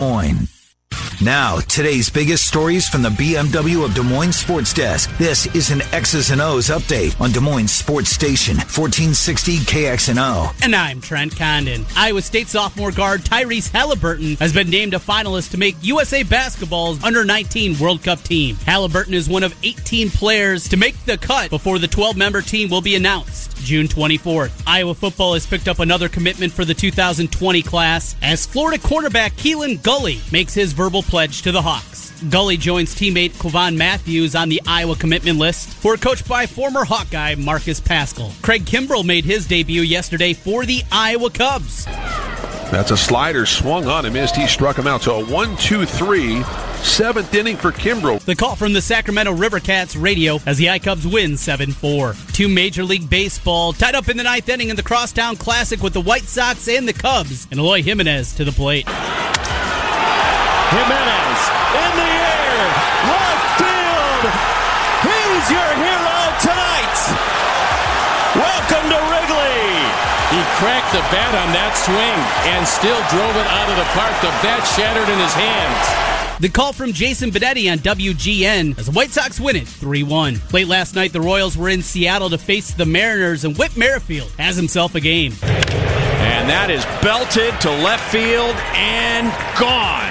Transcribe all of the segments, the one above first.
Moines. Now, today's biggest stories from the BMW of Des Moines Sports Desk. This is an X's and O's update on Des Moines Sports Station, 1460 KXNO. And I'm Trent Condon. Iowa State sophomore guard Tyrese Halliburton has been named a finalist to make USA Basketball's under 19 World Cup team. Halliburton is one of 18 players to make the cut before the 12 member team will be announced June 24th. Iowa football has picked up another commitment for the 2020 class as Florida cornerback Keelan Gully makes his verbal pledge to the Hawks. Gully joins teammate Quavon Matthews on the Iowa commitment list, who are coached by former Hawkeye Marcus Paschal. Craig Kimbrel made his debut yesterday for the Iowa Cubs. That's a slider swung on and missed. He struck him out. So a 1 2 3, seventh inning for Kimbrel. The call from the Sacramento River Cats radio as the iCubs win 7 4. Two Major League Baseball tied up in the ninth inning in the Crosstown Classic with the White Sox and the Cubs, and Eloy Jimenez to the plate. Jimenez in the air, left field. He's your hero tonight. Welcome to Wrigley. He cracked the bat on that swing and still drove it out of the park. The bat shattered in his hands. The call from Jason Benetti on WGN as the White Sox win it 3 1. Late last night, the Royals were in Seattle to face the Mariners, and Whit Merrifield has himself a game. And that is belted to left field and gone.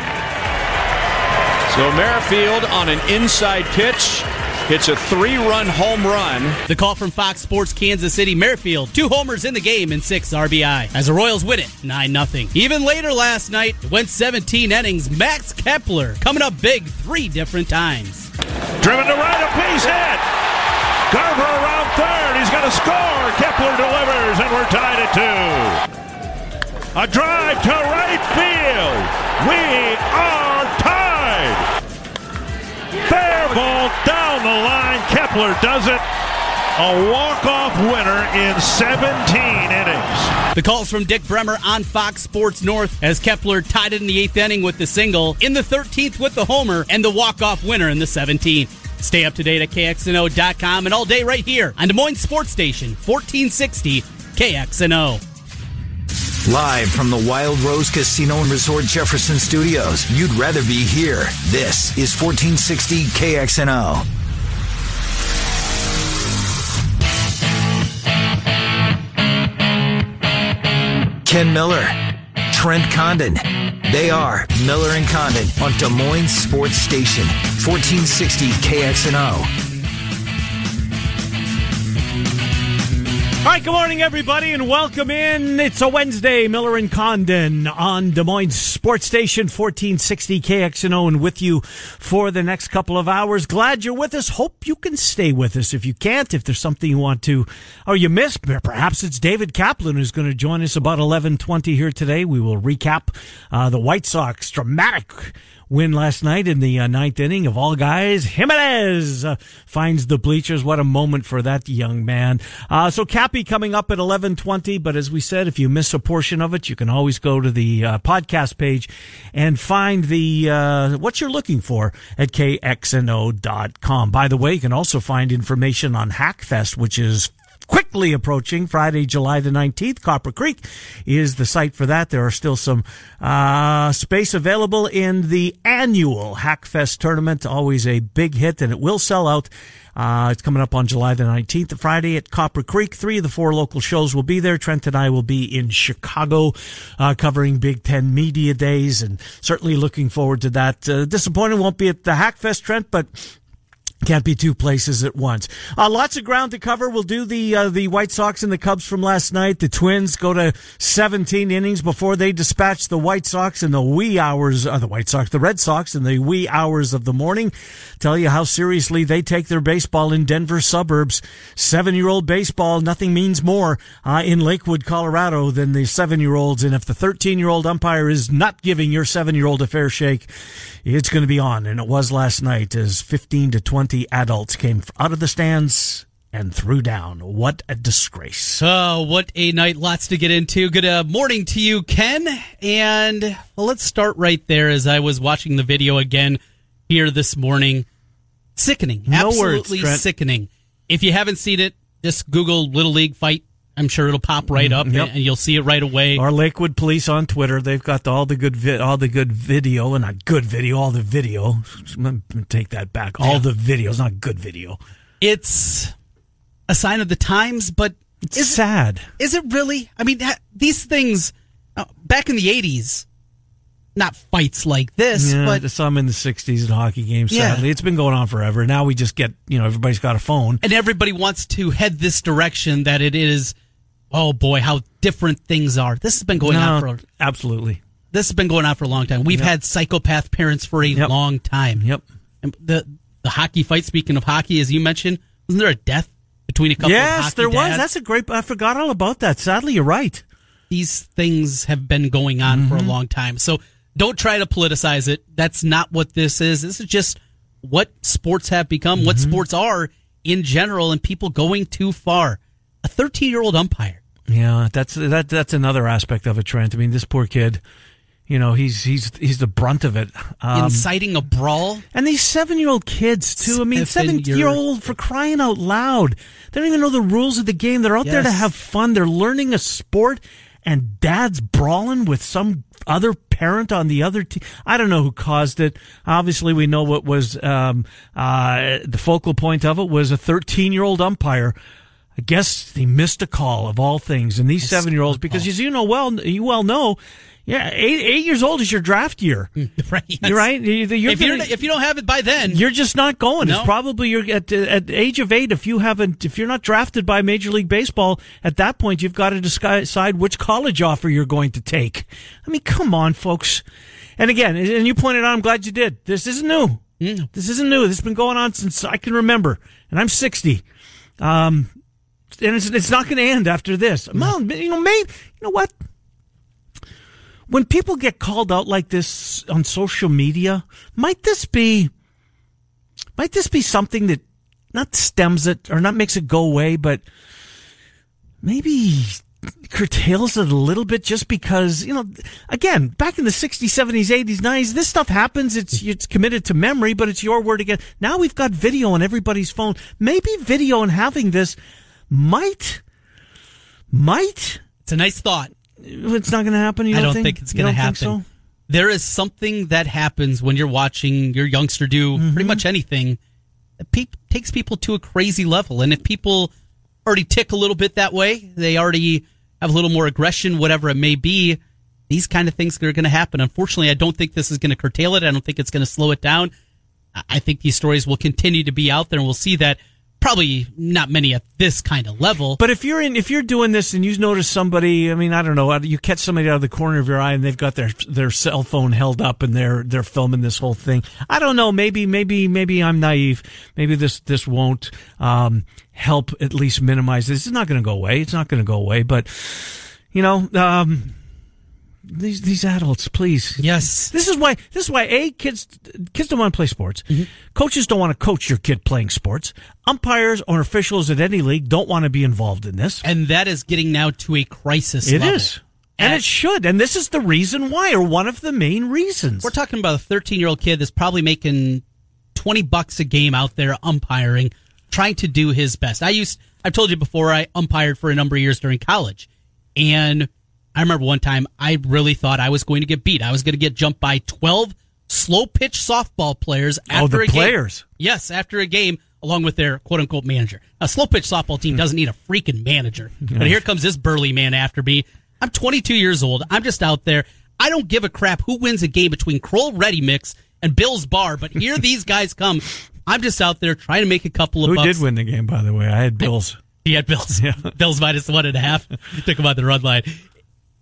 So Merrifield on an inside pitch hits a three run home run. The call from Fox Sports Kansas City Merrifield. Two homers in the game and six RBI. As the Royals win it 9 0. Even later last night, it went 17 innings. Max Kepler coming up big three different times. Driven to right, a base hit. Garver around third. He's going to score. Kepler delivers, and we're tied at two. A drive to right field. We are tied. Fair ball down the line. Kepler does it. A walk-off winner in 17 innings. The calls from Dick Bremer on Fox Sports North as Kepler tied it in the eighth inning with the single, in the 13th with the homer, and the walk-off winner in the 17th. Stay up to date at KXNO.com and all day right here on Des Moines Sports Station, 1460 KXNO. Live from the Wild Rose Casino and Resort Jefferson Studios. You'd rather be here. This is 1460 KXNO. Ken Miller, Trent Condon. They are Miller and Condon on Des Moines Sports Station, 1460 KXNO. All right, good morning, everybody, and welcome in. It's a Wednesday, Miller and Condon on Des Moines Sports Station, 1460 KXNO, and with you for the next couple of hours. Glad you're with us. Hope you can stay with us. If you can't, if there's something you want to, or you missed, perhaps it's David Kaplan who's going to join us about 1120 here today. We will recap uh, the White Sox dramatic win last night in the uh, ninth inning of all guys. Jimenez uh, finds the bleachers. What a moment for that young man. Uh, so Cappy coming up at 1120. But as we said, if you miss a portion of it, you can always go to the uh, podcast page and find the, uh, what you're looking for at kxno.com. By the way, you can also find information on Hackfest, which is quickly approaching Friday, July the 19th. Copper Creek is the site for that. There are still some uh, space available in the annual Hackfest tournament. Always a big hit, and it will sell out. Uh, it's coming up on July the 19th, Friday at Copper Creek. Three of the four local shows will be there. Trent and I will be in Chicago, uh, covering Big Ten Media Days and certainly looking forward to that. Uh, disappointing won't be at the Hackfest, Trent, but can't be two places at once. Uh, lots of ground to cover. We'll do the uh, the White Sox and the Cubs from last night. The Twins go to 17 innings before they dispatch the White Sox in the wee hours. Uh, the White Sox, the Red Sox, in the wee hours of the morning. Tell you how seriously they take their baseball in Denver suburbs. Seven year old baseball, nothing means more uh, in Lakewood, Colorado, than the seven year olds. And if the 13 year old umpire is not giving your seven year old a fair shake, it's going to be on. And it was last night as 15 to 20 adults came out of the stands and threw down. What a disgrace. Oh, what a night. Lots to get into. Good uh, morning to you, Ken. And well, let's start right there as I was watching the video again here this morning. Sickening. No Absolutely words, sickening. If you haven't seen it, just Google Little League fight I'm sure it'll pop right up, Yep. and, you'll see it right away. Our Lakewood Police on Twitter, they've got all the good vi- all the good video, and not good video, all the video. Take that back. All the videos, not good video. It's a sign of the times, but It's is sad. is it really? I mean, these things uh, back in the '80s, not fights like this, Yeah, but some in the '60s in hockey games. Yeah. It's been going on forever. Now we just get, you know, everybody's got a phone. and everybody wants to head this direction that it is. Oh boy, how different things are. This has been going on No, for absolutely. this has been going on for a long time. We've Yep. had psychopath parents for a Yep. long time. Yep. And the the hockey fight. Speaking of hockey, as you mentioned, wasn't there a death between a couple? of Yes, there was. dads? That's a great. I forgot all about that. Sadly, you're right. These things have been going on for a Mm-hmm. long time. So don't try to politicize it. That's not what this is. This is just what sports have become, what Mm-hmm. sports are in general, and people going too far. A 13 year old umpire. Yeah, that's that. That's another aspect of it, Trent. I mean, this poor kid. You know, he's he's he's the brunt of it. Um, inciting a brawl. and these seven-year-old kids too. I mean, Seven-year- seven-year-old for crying out loud. They don't even know the rules of the game. They're out there to have fun. They're learning a sport, and dad's brawling with some other parent on the other team. I don't know who caused it. Obviously, we know what was um, uh, the focal point of it was a 13-year-old umpire. I guess he missed a call of all things, and these seven-year-olds, because as you know well, you well know, yeah, eight, eight years old is your draft year. right. You're right. You're, you're if, you're, if you don't have it by then, you're just not going. No. It's probably you're at at the age of eight. If you haven't, if you're not drafted by Major League Baseball, at that point you've got to decide which college offer you're going to take. I mean, come on, folks. And again, and you pointed out, I'm glad you did. This isn't new. This isn't new. This has been going on since I can remember, and I'm 60. Um, and it's it's not going to end after this. Well, you know, maybe you know what when people get called out like this on social media, might this be might this be something that not stems it or not makes it go away, but maybe curtails it a little bit just because, you know, again, back in the 60s, 70s, 80s, 90s, this stuff happens. It's, it's committed to memory, but it's your word again. Now we've got video on everybody's phone. Maybe video and having this might, might, it's a nice thought. it's not going to happen. You I don't, don't think, it's going to don't think happen. so? There is something that happens when you're watching your youngster do Mm-hmm. pretty much anything that pe- takes people to a crazy level. And if people already tick a little bit that way, they already have a little more aggression, whatever it may be, these kind of things are going to happen. Unfortunately, I don't think this is going to curtail it. I don't think it's going to slow it down. I think these stories will continue to be out there, and we'll see that probably not many at this kind of level. But if you're in, if you're doing this and you notice somebody, I mean, I don't know, you catch somebody out of the corner of your eye and they've got their their cell phone held up and they're they're filming this whole thing. I don't know. Maybe maybe maybe I'm naive. Maybe this this won't um, help at least minimize this. It's not going to go away. It's not going to go away. But you know. Um, these these adults, please. Yes. This is why this is why a kids kids don't want to play sports. Mm-hmm. Coaches don't want to coach your kid playing sports. Umpires or officials at any league don't want to be involved in this. and that is getting now to a crisis It level. is. And At- it should. And this is the reason why, or one of the main reasons. We're talking about a 13 year old kid that's probably making 20 bucks a game out there umpiring, trying to do his best. I used, I've told you before, I umpired for a number of years during college. And I remember one time I really thought I was going to get beat. I was going to get jumped by 12 slow pitch softball players after Oh, the a game. players. Yes, after a game, along with their quote unquote manager. A slow pitch softball team hmm. doesn't need a freaking manager. But here comes this burly man after me. I'm 22 years old. I'm just out there. I don't give a crap who wins a game between Kroll Ready Mix and Bill's Bar, but here these guys come. I'm just out there trying to make a couple of Who bucks. did win the game, by the way? I had Bills. He had Bills. Bills minus one and a half. Took him on the run line.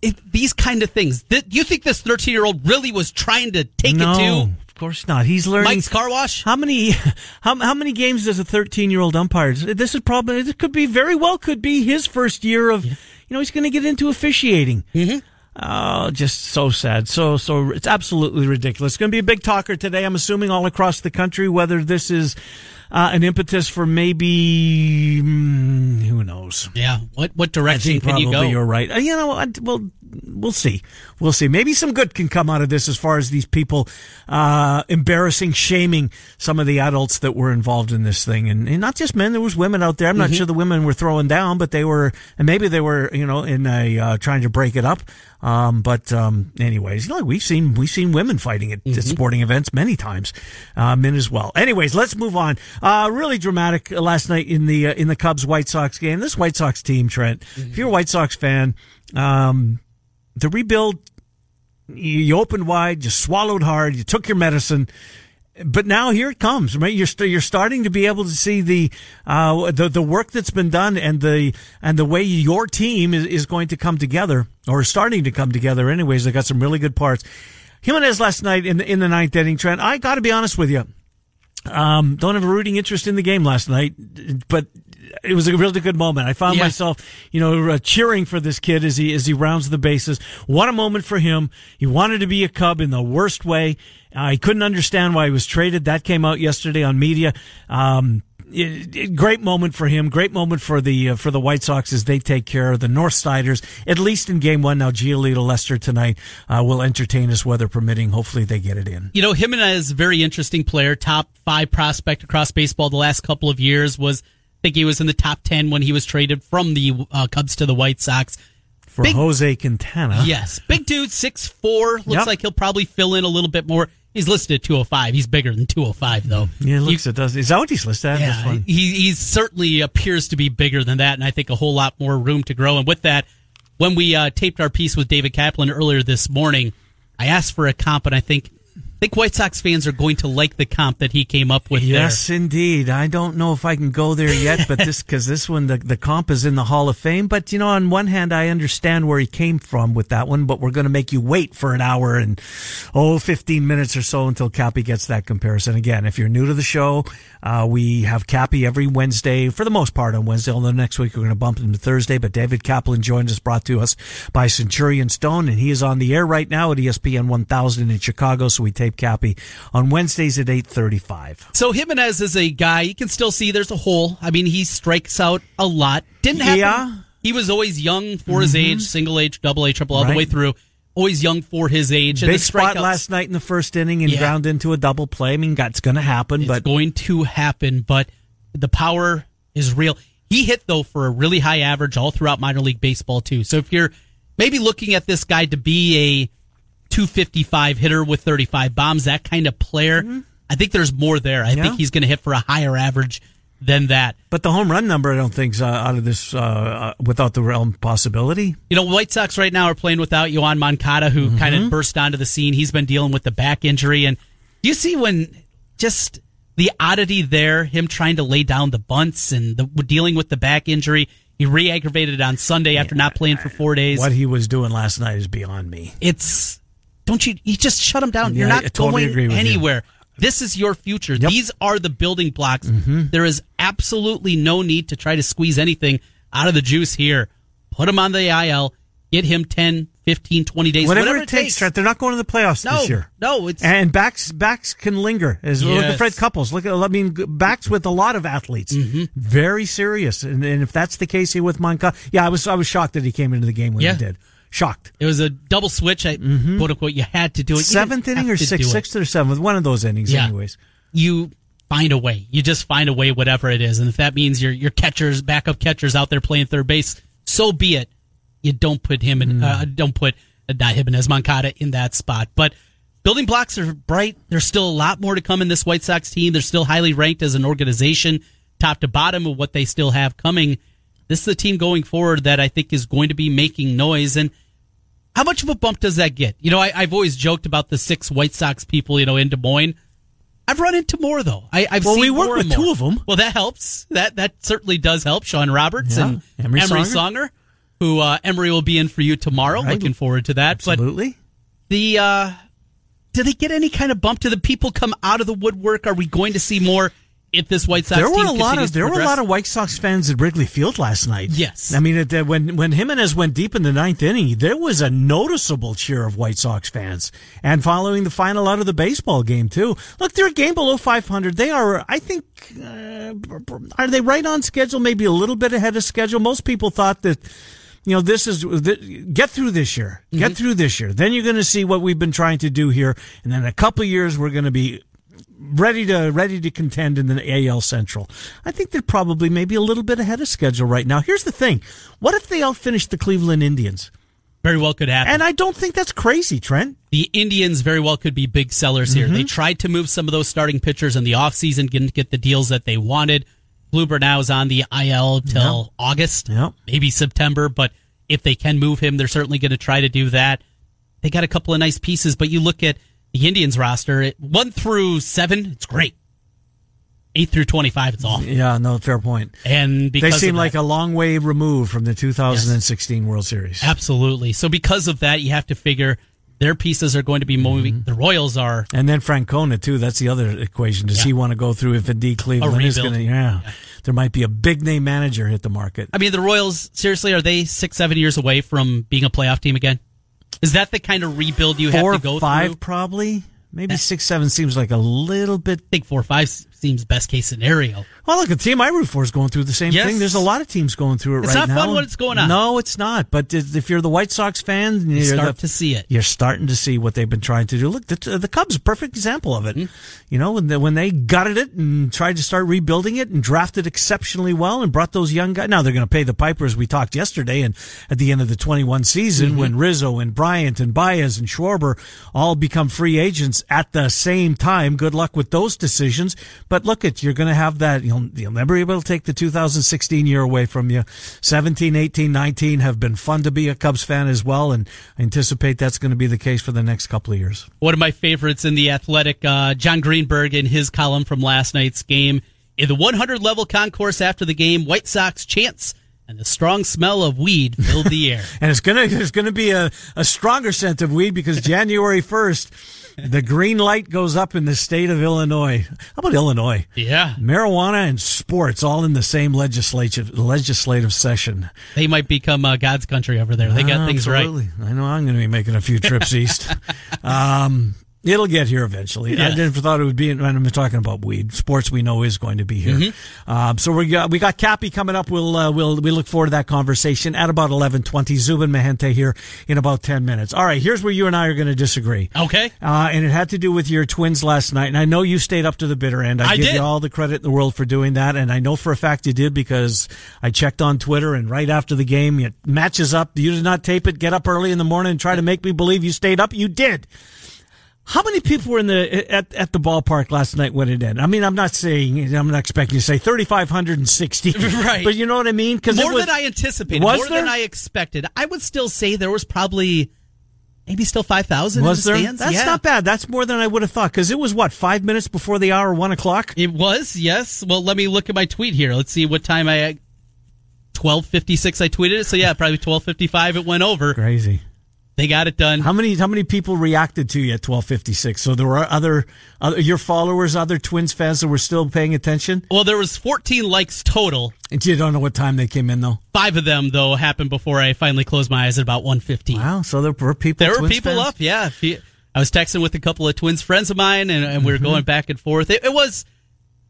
It, these kind of things. Th- you think this 13 year old really was trying to take no, it to of course not. He's learning. Mike's Car Wash? How many, how, how many games does a 13 year old umpire? This is probably, this could be very well could be his first year of, you know, he's going to get into officiating. Mm-hmm. Oh, just so sad. So, so it's absolutely ridiculous. It's going to be a big talker today. I'm assuming all across the country, whether this is uh, an impetus for maybe, mm, who knows? Yeah. What what I direction think can probably you go? you're right. Uh, You know, I, well, we'll see. We'll see. Maybe some good can come out of this as far as these people uh, embarrassing, shaming some of the adults that were involved in this thing, and, and not just men. There was women out there. I'm not sure the women were throwing down, but they were, and maybe they were, you know, in a uh, trying to break it up. Um, but um, anyways, you know, we've seen we've seen women fighting at, at sporting events many times, uh, men as well. Anyways, let's move on. Uh, really dramatic uh, last night in the uh, in the Cubs White Sox game. This White Sox team, Trent. If you're a White Sox fan, um, the rebuild you, you opened wide, you swallowed hard, you took your medicine. But now here it comes, right? You're st- you're starting to be able to see the uh, the the work that's been done and the and the way your team is, is going to come together or starting to come together. Anyways, they got some really good parts. Jimenez last night in the in the ninth inning, Trent. I got to be honest with you. Um, don't have a rooting interest in the game last night, but it was a really good moment. I found Yeah. myself, you know, uh, cheering for this kid as he as he rounds the bases. What a moment for him! He wanted to be a Cub in the worst way. I couldn't understand why he was traded. That came out yesterday on media. Um, it, it- great moment for him. Great moment for the uh, for the White Sox as they take care of the North Siders at least in Game One. Now Giolito Lester tonight uh, will entertain us, weather permitting. Hopefully they get it in. You know, Jimenez, very interesting player, top five prospect across baseball the last couple of years. Was think he was in the top ten when he was traded from the uh, Cubs to the White Sox. For Big- Jose Quintana, Yes, big dude, six four. Looks Yep. like he'll probably fill in a little bit more. He's listed at 205. He's bigger than 205 though. yeah, it looks it does. Is that what he's listed? at? Yeah, he he certainly appears to be bigger than that, and I think a whole lot more room to grow. And with that, when we uh, taped our piece with David Kaplan earlier this morning, I asked for a comp, and I think I think White Sox fans are going to like the comp that he came up with. Yes, indeed. I don't know if I can go there yet, but this because this one the the comp is in the Hall of Fame. But you know, on one hand, I understand where he came from with that one, but we're going to make you wait for an hour and oh, 15 minutes or so until Cappy gets that comparison. Again, if you're new to the show, uh, we have Cappy every Wednesday for the most part on Wednesday. Although next week we're going to bump him to Thursday. But David Kaplan joined us, brought to us by Centurion Stone, and he is on the air right now at ESPN 1000 in Chicago. So we tape Cappy on Wednesdays at 8:35. So Jimenez is a guy you can still see there's a hole. I mean, he strikes out a lot. Didn't happen. Yeah. Mm-hmm. He was always young for his age, single age, double A, triple, all the way through. Always young for his age. And Big spot last night in the first inning and Yeah. ground into a double play. I mean, that's going to happen, It's but going to happen, but the power is real. He hit though for a really high average all throughout minor league baseball too. So if you're maybe looking at this guy to be a 255 hitter with 35 bombs, that kind of player, I think there's more there. I Mm-hmm. Yeah. think he's going to hit for a higher average than that. but the home run number, I don't think's uh, out of this uh, uh, without the realm possibility. You know, White Sox right now are playing without Yoán Moncada, who kind Mm-hmm. of burst onto the scene. He's been dealing with the back injury, and you see when just the oddity there, him trying to lay down the bunts and the, dealing with the back injury. He re-aggravated it on Sunday after not playing for four days. What he was doing last night is beyond me. It's don't you? You just shut him down. You're not I totally going with you. anywhere. This is your future. Yep. Mm-hmm. These are the building blocks. There is absolutely no need to try to squeeze anything out of the juice here. Put him on the IL. Get him 10, 15, 20 days. Whatever, Whatever, it takes, Trent. They're not going to the playoffs No, this year. no, it's And backs backs can linger. As look at Fred Couples. Look at I mean backs with a lot of athletes. Mm-hmm. Very serious. And, and if that's the case here with Moncada, yeah, I was I was shocked that he came into the game when Yeah. he did. Shocked. it was a double switch. I quote unquote. You had to do it. You Mm-hmm. Seventh inning or sixth, sixth or seventh, one of those innings, Yeah. anyways. you find a way. You just find a way, whatever it is. And if that means your your catchers, backup catchers out there playing third base, so be it. You don't put him in, uh, don't put uh, not Jimenez Moncada in that spot. But building blocks are bright. There's still a lot more to come in this White Sox team. They're still highly ranked as an organization, top to bottom of what they still have coming. This is a team going forward that I think is going to be making noise. And how much of a bump does that get? You know, I, I've always joked about the six White Sox people, you know, in Des Moines. I've run into more though. I, I've Well, seen we work with two of 'em. Well, that helps. That that certainly does help. Sean Roberts Yeah. and Emery Emery, Songer. Songer, who uh, Emery will be in for you tomorrow. Right. Looking forward to that. Absolutely. But the uh, do they get any kind of bump? Do the people come out of the woodwork? Are we going to see more if this White Sox there were a lot of there were a lot of White Sox fans at Wrigley Field last night. Yes. I mean it, uh, when when Jimenez went deep in the ninth inning, there was a noticeable cheer of White Sox fans, and following the final out of the baseball game too. Look, they're a game below 500. They are, I think, uh, are they right on schedule? Maybe a little bit ahead of schedule. Most people thought that. you know, this is get through this year, get through this year. Then you're going to see what we've been trying to do here, and then in a couple of years we're going to be ready to ready to contend in the AL Central. I think they're probably maybe a little bit ahead of schedule right now. Here's the thing: what if they all outfinish the Cleveland Indians? Very well could happen. And I don't think that's crazy, Trent. the Indians very well could be big sellers here. They mhm. tried to move some of those starting pitchers in the offseason, didn't get the deals that they wanted. Kluber now is on the IL till August, Yep. maybe September, but if they can move him, they're certainly going to try to do that. They got a couple of nice pieces, but you look at the Indians roster, it, one through seven, it's great. Eight through 25, it's awful. Yeah, no, fair point. And They seem of like a long way removed from the 2016 World Series. Absolutely. So because of that, you have to figure their pieces are going to be moving. Mm-hmm. The Royals are And then Francona too. That's the other equation. Does Yeah. he want to go through if indeed Cleveland is going to? Yeah, there might be a big name manager hit the market. I mean, the Royals, seriously, are they six, seven years away from being a playoff team again? Is that the kind of rebuild you Four, have to go five, through? probably. Maybe six, seven seems like a little bit. I think four five seems best case scenario. Well, look, the team I root for is going through the same Yes. thing. There's a lot of teams going through it It's right not fun when it's going on. No, it's not. But if you're the White Sox fan, You you're start the- to see it. you're starting to see what they've been trying to do. Look, the, the Cubs, a perfect example of it. Mm-hmm. You know, when they, when they gutted it and tried to start rebuilding it and drafted exceptionally well and brought those young guys. Now they're going to pay the pipers. We talked yesterday and at the end of the 21 season Mm-hmm. when Rizzo and Bryant and Baez and Schwarber all become free agents at the same time. Good luck with those decisions. But look at, you're going to have that. You'll, you'll never be able to take the 2016 year away from you. 17, 18, 19 have been fun to be a Cubs fan as well. And I anticipate that's going to be the case for the next couple of years. One of my favorites in the Athletic, uh, Jon Greenberg, in his column from last night's game. In the 100 level concourse after the game, White Sox chants and the strong smell of weed filled the air. And it's gonna there's gonna be a, a stronger scent of weed because January first, the green light goes up in the state of Illinois. How about Illinois? yeah. Marijuana and sports all in the same legislative legislative session. They might become uh, God's country over there. They got things right. Absolutely. I know I'm going to be making a few trips east. Um, it'll get here eventually. I Yeah. never thought it would be. When I'm talking about weed, sports we know is going to be here. Mm-hmm. Um, so we got we got Cappy coming up. We'll uh, we'll we look forward to that conversation at about 11:20. Zubin Mehenti here in about 10 minutes. All right, here's where you and I are going to disagree. Okay. Uh, and it had to do with your twins last night. And I know you stayed up to the bitter end. I, I give did. you all the credit in the world for doing that. And I know for a fact you did because I checked on Twitter and right after the game, it matches up. You did not tape it, get up early in the morning and try to make me believe you stayed up. You did. How many people were in the at, at the ballpark last night when it ended? I mean, I'm not saying I'm not expecting you to say 3,560, Right. But you know what I mean? Because More than I anticipated. Was more there? than I expected. I would still say there was probably maybe still 5,000 in was the there? stands. That's yeah. not bad. That's more than I would have thought. Because it was what five minutes before the hour, one o'clock. It was, yes. Well, let me look at my tweet here. Let's see what time I. 1256 I tweeted it. So yeah, probably 1255 it went over. Crazy. They got it done. How many how many people reacted to you at twelve fifty six? So there were other, other your followers, other Twins fans that were still paying attention. Well, there was 14 likes total. And you don't know what time they came in though. Five of them though happened before I finally closed my eyes at about 115. Wow. So there were people. There were people fans? up, yeah. I was texting with a couple of Twins friends of mine, and, and we were mm-hmm. going back and forth. It, it was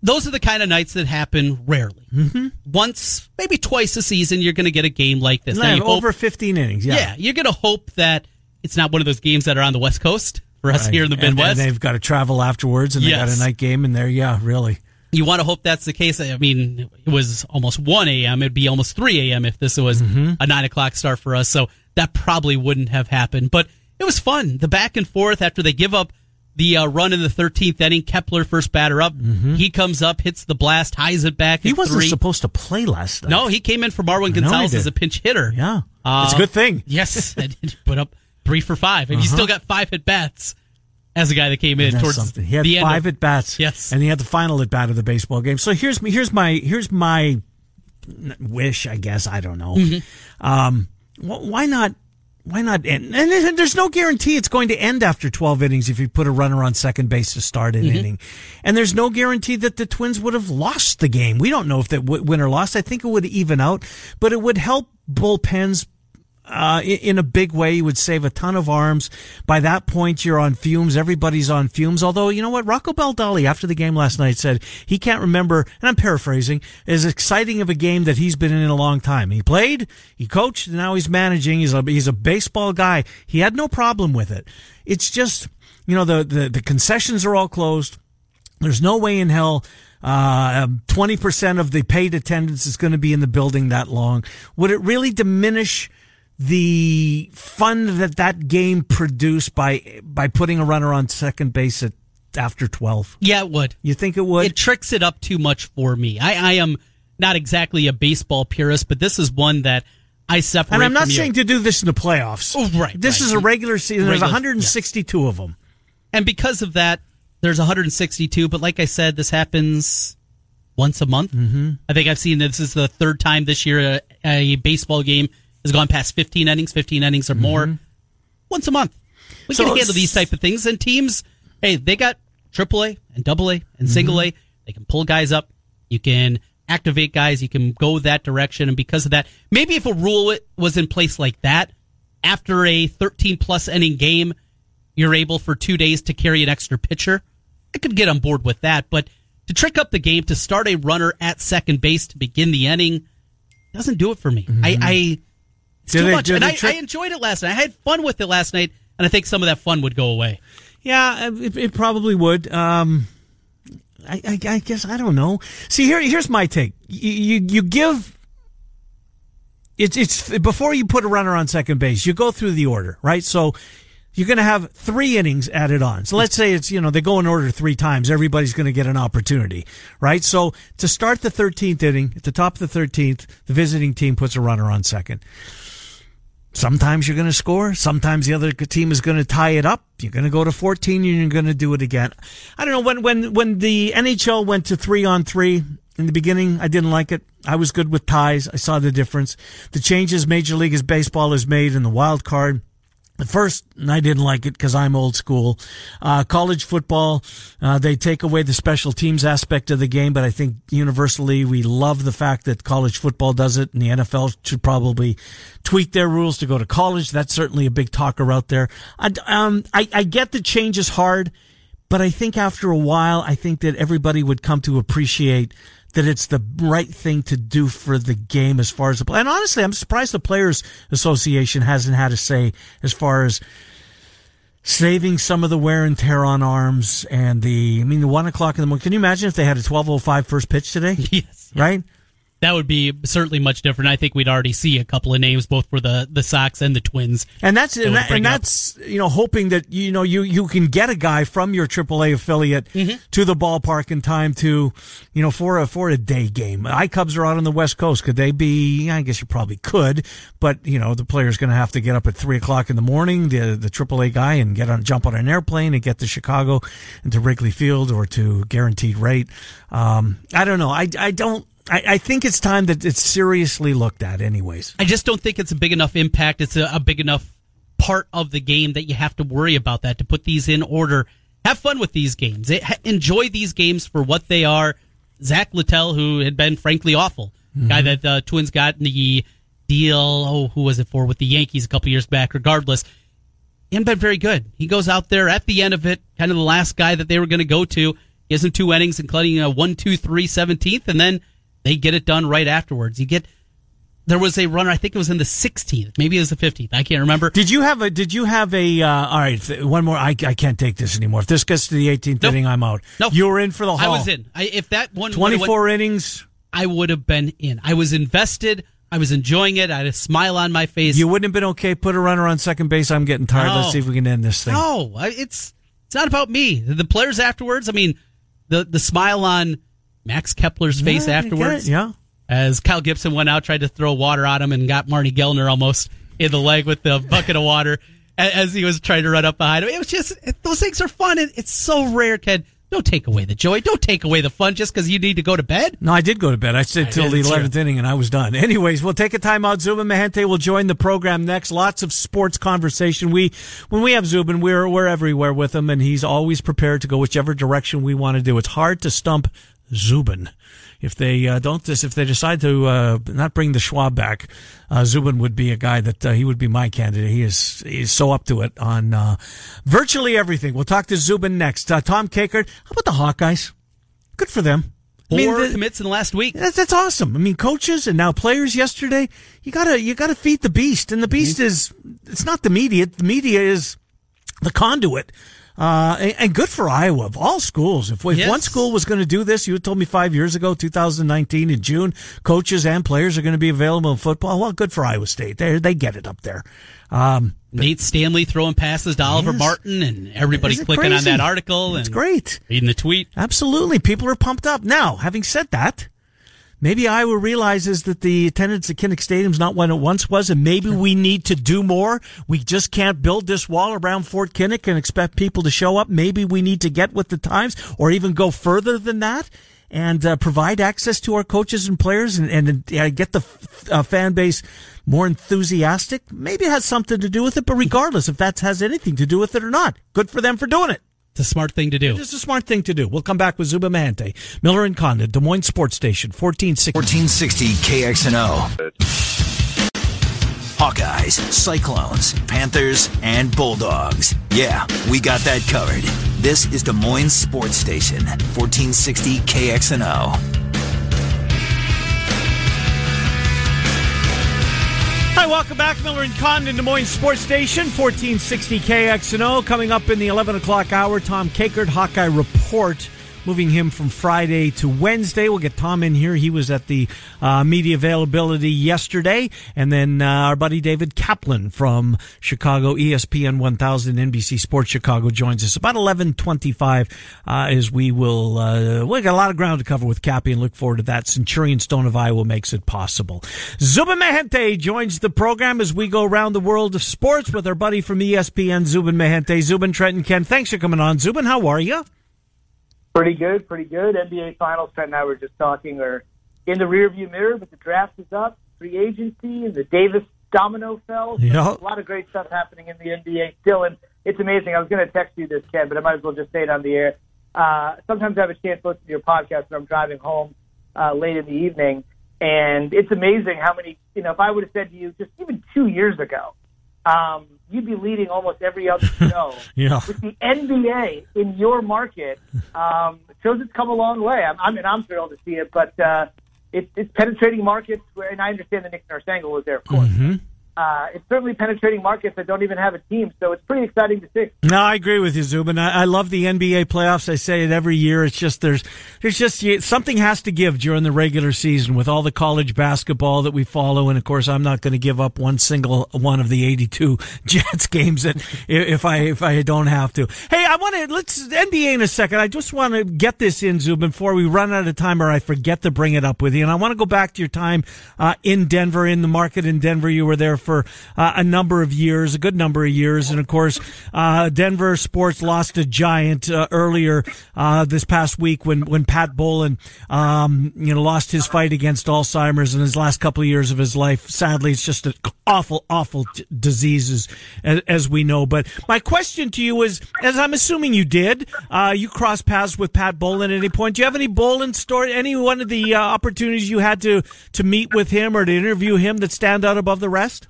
those are the kind of nights that happen rarely. Mm-hmm. Once, maybe twice a season, you're going to get a game like this. Now, you hope- over fifteen innings. Yeah. yeah, you're going to hope that it's not one of those games that are on the West Coast for us Right. here in the Midwest. And, they've got to travel afterwards, and they got Yes. a night game in there. Yeah, really. you want to hope that's the case. I mean, it was almost 1 a.m. It'd be almost 3 a.m. if this was Mm-hmm. a 9 o'clock start for us. So that probably wouldn't have happened. But it was fun. The back and forth after they give up the uh, run in the 13th inning. Kepler, first batter up. He comes up, hits the blast, highs it back. Mm-hmm. He wasn't three. supposed to play last night. No, he came in for Marwin Gonzalez as a pinch hitter. Yeah. Uh, it's a good thing. Yes, put up three for five, and he still got five at bats as a guy that came in Uh-huh. Towards something. He had the five of- at bats. Yes. and he had the final at bat of the baseball game. So here's here's my here's my wish. I guess I don't know. Mm-hmm. Um, wh- why not? Why not end? And there's no guarantee it's going to end after 12 innings if you put a runner on second base to start an Mm-hmm. inning. And there's no guarantee that the Twins would have lost the game. We don't know if that w- win or lost. I think it would even out, but it would help bullpens uh, in a big way. You would save a ton of arms. By that point, you're on fumes. Everybody's on fumes. Although, you know what? Rocco Baldelli, after the game last night, said he can't remember, and I'm paraphrasing, as exciting of a game that he's been in in a long time. He played, he coached, now he's managing. He's a, he's a baseball guy. He had no problem with it. It's just, you know, the, the, the concessions are all closed. There's no way in hell uh, 20% of the paid attendance is going to be in the building that long. Would it really diminish the fun that that game produced by by putting a runner on second base at after 12? Yeah, it would. You think it would? It tricks it up too much for me. I, I am not exactly a baseball purist, but this is one that I separate. And I'm not saying you. to do this in the playoffs. Oh, right, This right. is a regular season. There's Regular- 162 of them. And because of that, there's 162. But like I said, this happens once a month. Mm-hmm. I think I've seen this is the third time this year a, a baseball game has gone past 15 innings, 15 innings or mm-hmm. more. Once a month. We So can handle these type of things. And teams, hey, they got AAA and AA and single mm-hmm. A. They can pull guys up. You can activate guys. You can go that direction. And because of that, maybe if a rule was in place like that, after a 13 plus inning game, you're able for two days to carry an extra pitcher. I could get on board with that, but to trick up the game to start a runner at second base to begin the inning doesn't do it for me. Mm-hmm. I, I it's Do too they- much, and I, I enjoyed it last night. I had fun with it last night, and I think some of that fun would go away. Yeah, it, it probably would. Um, I, I, I guess I don't know. See, here, here's my take. You, you, you give. It's it's before you put a runner on second base. You go through the order, right? So you're going to have three innings added on. So let's say it's you know they go in order three times. Everybody's going to get an opportunity, right? So to start the 13th inning, at the top of the 13th, the visiting team puts a runner on second. Sometimes you're going to score. Sometimes the other team is going to tie it up. You're going to go to 14 and you're going to do it again. I don't know when, when, when the NHL went to three on three in the beginning, I didn't like it. I was good with ties. I saw the difference. The changes Major League Baseball has made in the wild card. First, I didn't like it because I'm old school. Uh, college football, uh, they take away the special teams aspect of the game, but I think universally we love the fact that college football does it and the NFL should probably tweak their rules to go to college. That's certainly a big talker out there. I, um, I, I get the change is hard, but I think after a while, I think that everybody would come to appreciate that it's the right thing to do for the game as far as the play. and honestly I'm surprised the players association hasn't had a say as far as saving some of the wear and tear on arms and the I mean the one o'clock in the morning can you imagine if they had a 1205 first pitch today Yes. right That would be certainly much different. I think we'd already see a couple of names, both for the, the Sox and the Twins. And that's and, that, and that's you know hoping that you know you you can get a guy from your AAA affiliate Mm-hmm. to the ballpark in time to you know for a for a day game. I Cubs are out on the West Coast. Could they be? I guess you probably could, but you know the player's going to have to get up at three o'clock in the morning. The the AAA guy and get on jump on an airplane and get to Chicago and to Wrigley Field or to Guaranteed Rate. Um, I don't know. I I don't. I, I think it's time that it's seriously looked at, anyways. I just don't think it's a big enough impact. It's a, a big enough part of the game that you have to worry about that to put these in order. Have fun with these games. It, enjoy these games for what they are. Zach Littell, who had been frankly awful, guy mm-hmm. that the Twins got in the deal. Oh, who was it for with the Yankees a couple years back? Regardless, he hadn't been very good. He goes out there at the end of it, kind of the last guy that they were going to go to. He Gives him two innings, including a one, two, three, 17th, and then they get it done right afterwards. You get there was a runner. I think it was in the 16th, maybe it was the 15th. I can't remember. Did you have a? Did you have a? Uh, all right, one more. I, I can't take this anymore. If this gets to the 18th Nope. inning, I'm out. No, you were in for the whole. I was in. I, if that one would've went- 24 innings. I would have been in. I was invested. I was enjoying it. I had a smile on my face. You wouldn't have been okay. Put a runner on second base. I'm getting tired. No. Let's see if we can end this thing. No, it's it's not about me. The players afterwards. I mean, the the smile on Max Kepler's face Yeah, afterwards. Yeah. as Kyle Gibson went out, tried to throw water at him, and got Marney Gellner almost in the leg with the bucket of water as he was trying to run up behind him. It was just those things are fun. and it's so rare, Ken. Don't take away the joy. Don't take away the fun just because you need to go to bed. No, I did go to bed. I stayed till the did, too. 11th inning and I was done. Anyways, we'll take a timeout. Zubin Mehenti will join the program next. Lots of sports conversation. We, when we have Zubin, we're, we're everywhere with him and he's always prepared to go whichever direction we want to do. It's hard to stump Zubin. If they uh, don't this, if they decide to uh, not bring the Schwab back, uh, Zubin would be a guy that uh, he would be my candidate. He is he's so up to it on uh, virtually everything. We'll talk to Zubin next. Uh, Tom Kakert, how about the Hawkeyes? Good for them. Four I mean, the, commits in the last week. That's, that's awesome. I mean, coaches and now players yesterday. You gotta you gotta feed the beast, and the beast mm-hmm. is it's not the media. The media is the conduit. Uh, and, and, good for Iowa of all schools. If, if yes. one school was going to do this, you had told me five years ago, 2019 in June, coaches and players are going to be available in football. Well, good for Iowa State. They they get it up there. Um, Nate Stanley throwing passes to Oliver yes. Martin and everybody clicking crazy? on that article. And it's great. Reading the tweet. Absolutely. People are pumped up. Now, having said that, maybe Iowa realizes that the attendance at Kinnick Stadium is not what it once was, and maybe we need to do more. We just can't build this wall around Fort Kinnick and expect people to show up. Maybe we need to get with the times, or even go further than that. And uh, provide access to our coaches and players, and, and uh, get the uh, fan base more enthusiastic. Maybe it has something to do with it, but regardless if that has anything to do with it or not, good for them for doing it. It's a smart thing to do. It's a smart thing to do. We'll come back with Zubin Mehenti, Miller and Condon, Des Moines Sports Station, 1460. 1460 KXNO. Hawkeyes, Cyclones, Panthers, and Bulldogs. Yeah, we got that covered. This is Des Moines Sports Station, 1460 KXNO. Welcome back. Miller and Condon, Des Moines Sports Station, 1460 KXNO. Coming up in the 11 o'clock hour, Tom Kakert, Hawkeye Report moving him from Friday to Wednesday. We'll get Tom in here. He was at the uh, media availability yesterday. And then uh, our buddy David Kaplan from Chicago, ESPN 1000, NBC Sports Chicago joins us about 1125 uh, as we will, uh, we got a lot of ground to cover with Cappy and look forward to that. Centurion Stone of Iowa makes it possible. Zubin Mehenti joins the program as we go around the world of sports with our buddy from ESPN, Zubin Mehenti. Zubin, Trenton, Ken, thanks for coming on. Zubin, how are you? Pretty good, pretty good. NBA Finals, Trent and I were just talking, are in the rearview mirror, but the draft is up, free agency, and the Davis domino fell. Yep. A lot of great stuff happening in the NBA still, and it's amazing. I was going to text you this, Ken, but I might as well just say it on the air. Uh, sometimes I have a chance to listen to your podcast when I'm driving home uh, late in the evening, and it's amazing how many, you know, if I would have said to you just even two years ago, um, you'd be leading almost every other show. yeah. With the NBA in your market, um, shows it's come a long way. I'm, I mean, I'm thrilled to see it, but uh, it, it's penetrating markets where, and I understand that Nick Narsango was there, of course. Mm-hmm uh, it's certainly penetrating markets that don't even have a team. So it's pretty exciting to see. No, I agree with you, Zubin. I, I love the NBA playoffs. I say it every year. It's just there's there's just something has to give during the regular season with all the college basketball that we follow, and of course, I'm not going to give up one single one of the 82 Jets games that if I if I don't have to. Hey, I want to let's NBA in a second. I just want to get this in, Zubin, before we run out of time or I forget to bring it up with you. And I want to go back to your time uh, in Denver, in the market in Denver. You were there for uh, a number of years, a good number of years. And of course, uh, Denver sports lost a giant uh, earlier uh, this past week when, when Pat Bowlen, um, you know, lost his fight against Alzheimer's in his last couple of years of his life. Sadly, it's just an awful, awful t- as, as, we know. But my question to you is, as I'm assuming you did, uh, you crossed paths with Pat Bowlen at any point. Do you have any Bowlen story, any one of the uh, opportunities you had to, to meet with him or to interview him that stand out above the rest?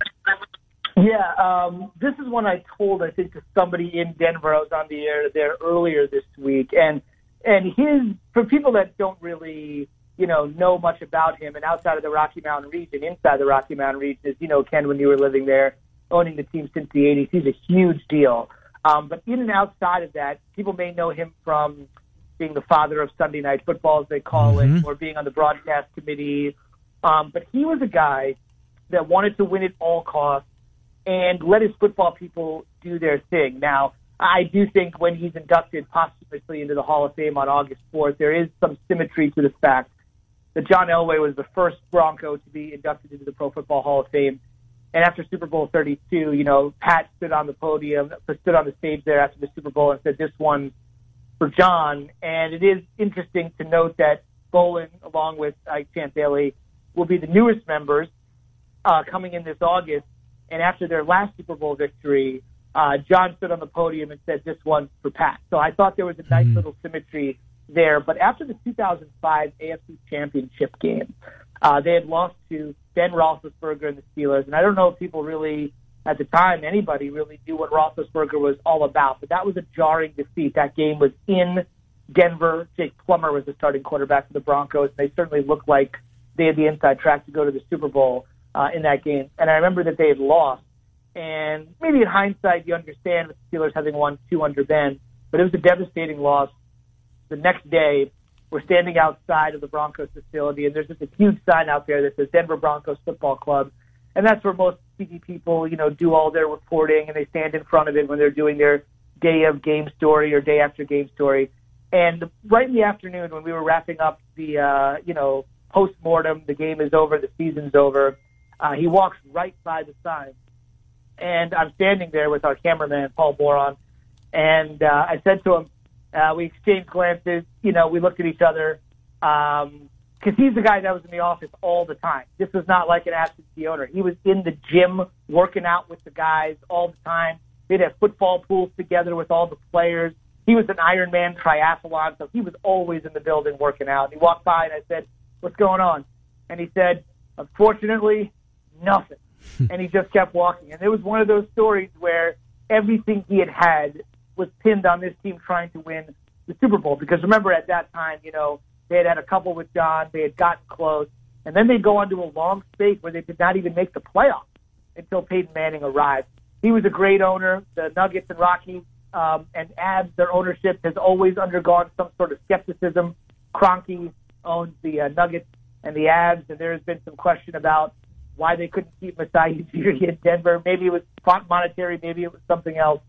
Yeah, um, this is one I told I think to somebody in Denver. I was on the air there earlier this week, and and his for people that don't really you know know much about him, and outside of the Rocky Mountain region, inside the Rocky Mountain region, as you know, Ken, when you were living there, owning the team since the '80s, he's a huge deal. Um, but in and outside of that, people may know him from being the father of Sunday Night Football, as they call mm-hmm. it, or being on the broadcast committee. Um, but he was a guy that wanted to win at all costs and let his football people do their thing. Now, I do think when he's inducted posthumously into the Hall of Fame on August 4th, there is some symmetry to the fact that John Elway was the first Bronco to be inducted into the Pro Football Hall of Fame. And after Super Bowl 32, you know, Pat stood on the podium, stood on the stage there after the Super Bowl and said, this one for John. And it is interesting to note that Bowlen, along with Ike Champ Bailey, will be the newest members uh, coming in this August. And after their last Super Bowl victory, uh, John stood on the podium and said, "This one's for Pat." So I thought there was a nice mm-hmm. little symmetry there. But after the 2005 AFC Championship game, uh, they had lost to Ben Roethlisberger and the Steelers, and I don't know if people really at the time anybody really knew what Roethlisberger was all about. But that was a jarring defeat. That game was in Denver. Jake Plummer was the starting quarterback for the Broncos. And they certainly looked like they had the inside track to go to the Super Bowl uh, in that game. And I remember that they had lost. And maybe in hindsight, you understand the Steelers having won two under Ben, but it was a devastating loss. The next day, we're standing outside of the Broncos facility, and there's just a huge sign out there that says Denver Broncos Football Club, and that's where most TV people, you know, do all their reporting, and they stand in front of it when they're doing their day of game story or day after game story. And right in the afternoon, when we were wrapping up the, uh, you know, post mortem, the game is over, the season's over. Uh, he walks right by the sign, and I'm standing there with our cameraman Paul Moron, and uh, I said to him, uh, we exchanged glances. You know, we looked at each other because um, he's the guy that was in the office all the time. This was not like an absentee owner. He was in the gym working out with the guys all the time. They'd have football pools together with all the players. He was an Ironman triathlon, so he was always in the building working out. He walked by and I said, "What's going on?" And he said, "Unfortunately, nothing." and he just kept walking. And it was one of those stories where everything he had had was pinned on this team trying to win the Super Bowl. Because remember, at that time, you know, they had had a couple with John, they had gotten close, and then they go on to a long spate where they did not even make the playoffs until Peyton Manning arrived. He was a great owner. The Nuggets and Rockies um, and Avs, their ownership has always undergone some sort of skepticism. Kroenke owns the uh, Nuggets and the Avs, and there has been some question about why they couldn't keep Masai Ujiri in Denver. Maybe it was monetary, maybe it was something else.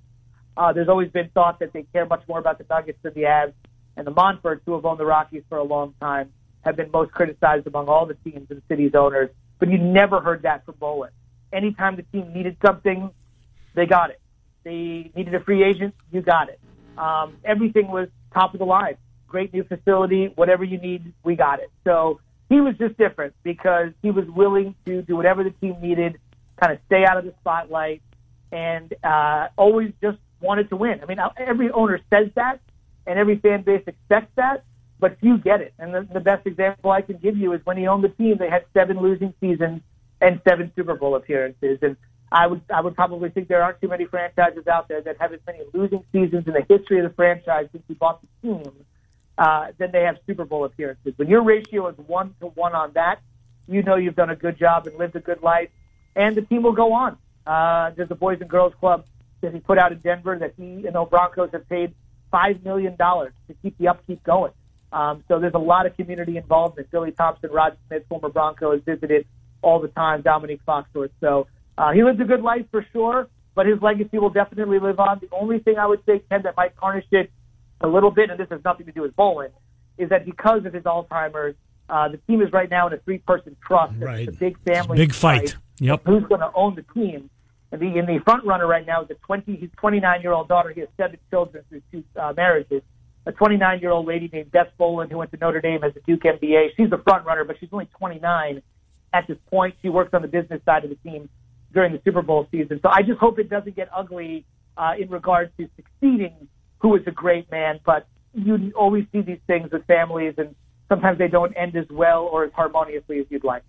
Uh, there's always been thought that they care much more about the Nuggets than the Avs. And the Monforts, who have owned the Rockies for a long time, have been most criticized among all the teams and city's owners. But you never heard that from Bowlen. Anytime the team needed something, they got it. They needed a free agent, you got it. Um, everything was top of the line. Great new facility, whatever you need, we got it. So he was just different because he was willing to do whatever the team needed, kind of stay out of the spotlight, and uh, always just wanted to win. I mean, every owner says that, and every fan base expects that, but few get it. And the, the best example I can give you is when he owned the team, they had seven losing seasons and seven Super Bowl appearances. And I would I would probably think there aren't too many franchises out there that have as many losing seasons in the history of the franchise since he bought the team uh, than they have Super Bowl appearances. When your ratio is one to one on that, you know you've done a good job and lived a good life, and the team will go on. Uh, there's a Boys and Girls Club that he put out in Denver that he and the Broncos have paid five million dollars to keep the upkeep going. Um, so there's a lot of community involvement. Billy Thompson, Rod Smith, former Bronco, has visited all the time. Dominique Foxworth. So uh, he lived a good life for sure, but his legacy will definitely live on. The only thing I would say, Ken, that might tarnish it a little bit, and this has nothing to do with Bowlen, is that because of his Alzheimer's, uh, the team is right now in a three-person trust. Right. It's a big family. Big fight. Yep. Who's going to own the team? And the, and the front runner right now is a 20, his 29 year old daughter. He has seven children through two uh, marriages. A 29 year old lady named Beth Bowlen who went to Notre Dame as a Duke MBA. She's the front runner, but she's only 29 at this point. She works on the business side of the team during the Super Bowl season. So I just hope it doesn't get ugly uh, in regards to succeeding who is a great man. But you always see these things with families, and sometimes they don't end as well or as harmoniously as you'd like.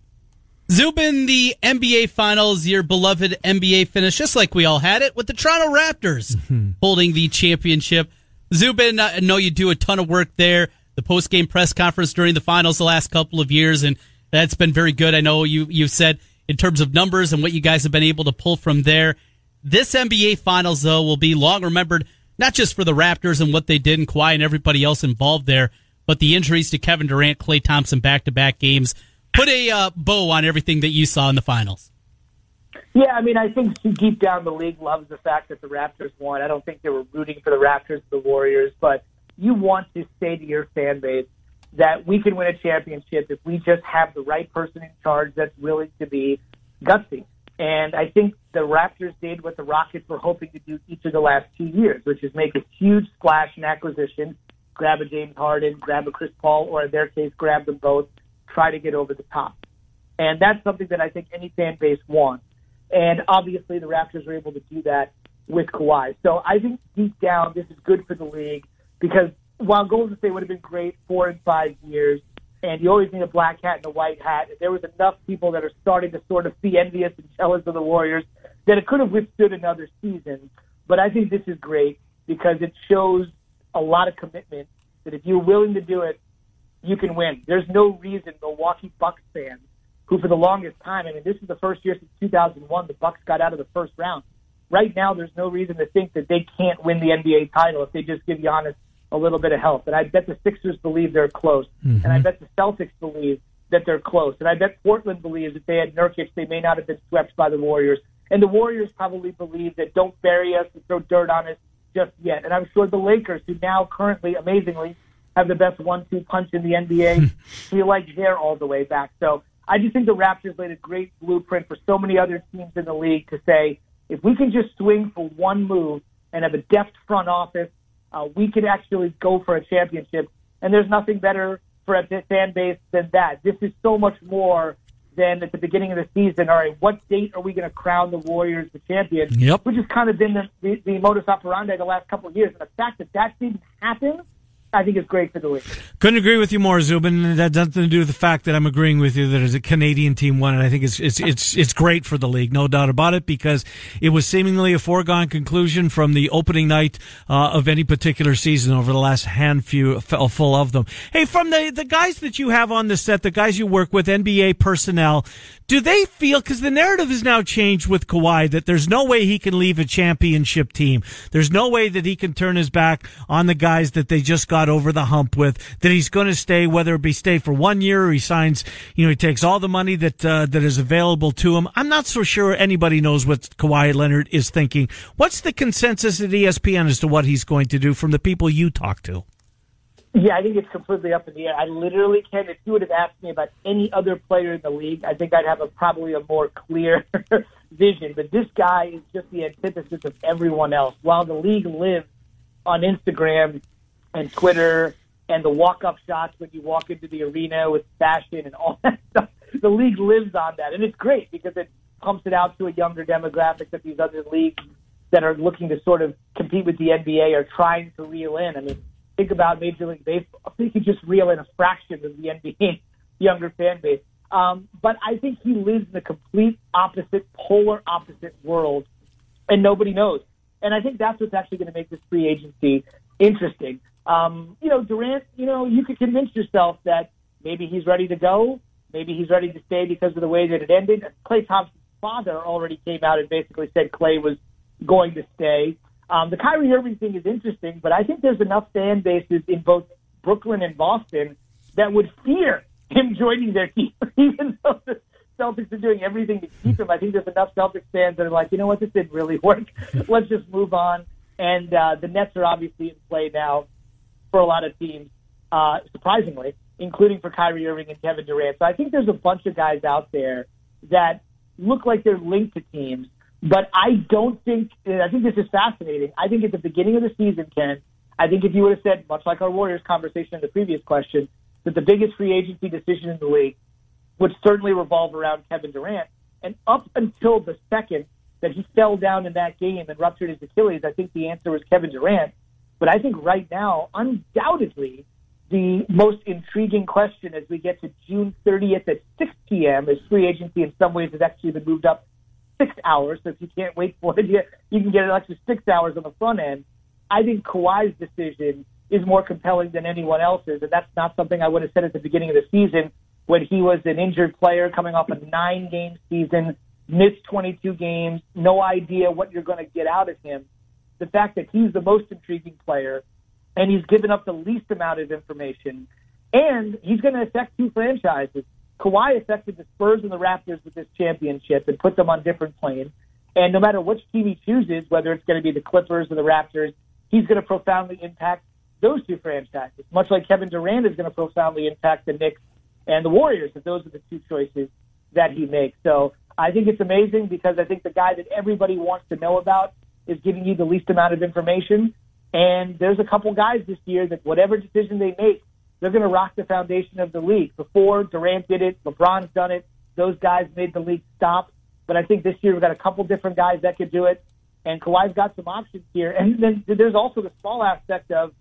Zubin, the NBA Finals, your beloved NBA finish, just like we all had it, with the Toronto Raptors mm-hmm. holding the championship. Zubin, I know you do a ton of work there. The post game press conference during the finals the last couple of years, and that's been very good. I know you you've said in terms of numbers and what you guys have been able to pull from there. This NBA Finals, though, will be long remembered, not just for the Raptors and what they did and Kawhi and everybody else involved there, but the injuries to Kevin Durant, Klay Thompson back to back games put a uh, bow on everything that you saw in the finals. Yeah, I mean, I think deep down the league loves the fact that the Raptors won. I don't think they were rooting for the Raptors or the Warriors, but you want to say to your fan base that we can win a championship if we just have the right person in charge that's willing to be gutsy. And I think the Raptors did what the Rockets were hoping to do each of the last two years, which is make a huge splash in acquisition, grab a James Harden, grab a Chris Paul, or in their case, grab them both, try to get over the top. And that's something that I think any fan base wants. And obviously the Raptors were able to do that with Kawhi. So I think deep down this is good for the league because while Golden State would have been great four and five years, and you always need a black hat and a white hat, there was enough people that are starting to sort of be envious and jealous of the Warriors that it could have withstood another season. But I think this is great because it shows a lot of commitment that if you're willing to do it, you can win. There's no reason Milwaukee Bucks fans, who for the longest time, I mean, this is the first year since 2001 the Bucks got out of the first round. Right now, there's no reason to think that they can't win the NBA title if they just give Giannis a little bit of help. And I bet the Sixers believe they're close, mm-hmm. and I bet the Celtics believe that they're close, and I bet Portland believes if they had Nurkic, they may not have been swept by the Warriors. And the Warriors probably believe that don't bury us and throw dirt on us just yet. And I'm sure the Lakers, who now currently, amazingly, have the best one-two punch in the NBA, feel like they're all the way back. So I just think the Raptors laid a great blueprint for so many other teams in the league to say, if we can just swing for one move and have a deft front office, uh, we can actually go for a championship. And there's nothing better for a fan base than that. This is so much more than at the beginning of the season. All right, what date are we going to crown the Warriors the champion? Yep. Which has kind of been the, the, the modus operandi the last couple of years. And the fact that that didn't happen I think it's great for the league. Couldn't agree with you more, Zubin. That has nothing to do with the fact that I'm agreeing with you that a Canadian team won, and I think it's it's it's it's great for the league, no doubt about it, because it was seemingly a foregone conclusion from the opening night uh, of any particular season over the last handful full of them. Hey, from the the guys that you have on the set, the guys you work with, NBA personnel, do they feel because the narrative has now changed with Kawhi that there's no way he can leave a championship team. There's no way that he can turn his back on the guys that they just got got over the hump with, that he's going to stay, whether it be stay for one year or he signs, you know, he takes all the money that, uh, that is available to him. I'm not so sure anybody knows what Kawhi Leonard is thinking. What's the consensus at ESPN as to what he's going to do from the people you talk to? Yeah, I think it's completely up in the air. I literally can. If you would have asked me about any other player in the league, I think I'd have a probably a more clear vision. But this guy is just the antithesis of everyone else. While the league lives on Instagram and Twitter and the walk up shots when you walk into the arena with fashion and all that stuff. The league lives on that. And it's great because it pumps it out to a younger demographic that these other leagues that are looking to sort of compete with the NBA are trying to reel in. I mean, think about Major League Baseball. They you just reel in a fraction of the NBA younger fan base. Um, but I think he lives in a complete opposite, polar opposite world, and nobody knows. And I think that's what's actually going to make this free agency interesting. Um, you know, Durant, you know, you could convince yourself that maybe he's ready to go. Maybe he's ready to stay because of the way that it ended. Klay Thompson's father already came out and basically said Klay was going to stay. Um, the Kyrie Irving thing is interesting, but I think there's enough fan bases in both Brooklyn and Boston that would fear him joining their team, even though the Celtics are doing everything to keep him. I think there's enough Celtics fans that are like, you know what, this didn't really work. Let's just move on. And uh, the Nets are obviously in play now for a lot of teams, uh, surprisingly, including for Kyrie Irving and Kevin Durant. So I think there's a bunch of guys out there that look like they're linked to teams, but I don't think, I think this is fascinating. I think at the beginning of the season, Ken, I think if you would have said, much like our Warriors conversation in the previous question, that the biggest free agency decision in the league would certainly revolve around Kevin Durant. And up until the second that he fell down in that game and ruptured his Achilles, I think the answer was Kevin Durant. But I think right now, undoubtedly, the most intriguing question as we get to June 30th at 6 p.m. is free agency in some ways has actually been moved up six hours. So if you can't wait for it, you, you can get an extra six hours on the front end. I think Kawhi's decision is more compelling than anyone else's. And that's not something I would have said at the beginning of the season when he was an injured player coming off a nine game season, missed 22 games, no idea what you're going to get out of him the fact that he's the most intriguing player and he's given up the least amount of information and he's going to affect two franchises. Kawhi affected the Spurs and the Raptors with this championship and put them on different planes. And no matter which team he chooses, whether it's going to be the Clippers or the Raptors, he's going to profoundly impact those two franchises, much like Kevin Durant is going to profoundly impact the Knicks and the Warriors, if those are the two choices that he makes. So I think it's amazing because I think the guy that everybody wants to know about is giving you the least amount of information. And there's a couple guys this year that whatever decision they make, they're going to rock the foundation of the league. Before Durant did it, LeBron's done it. Those guys made the league stop. But I think this year we've got a couple different guys that could do it. And Kawhi's got some options here. And then there's also the small aspect of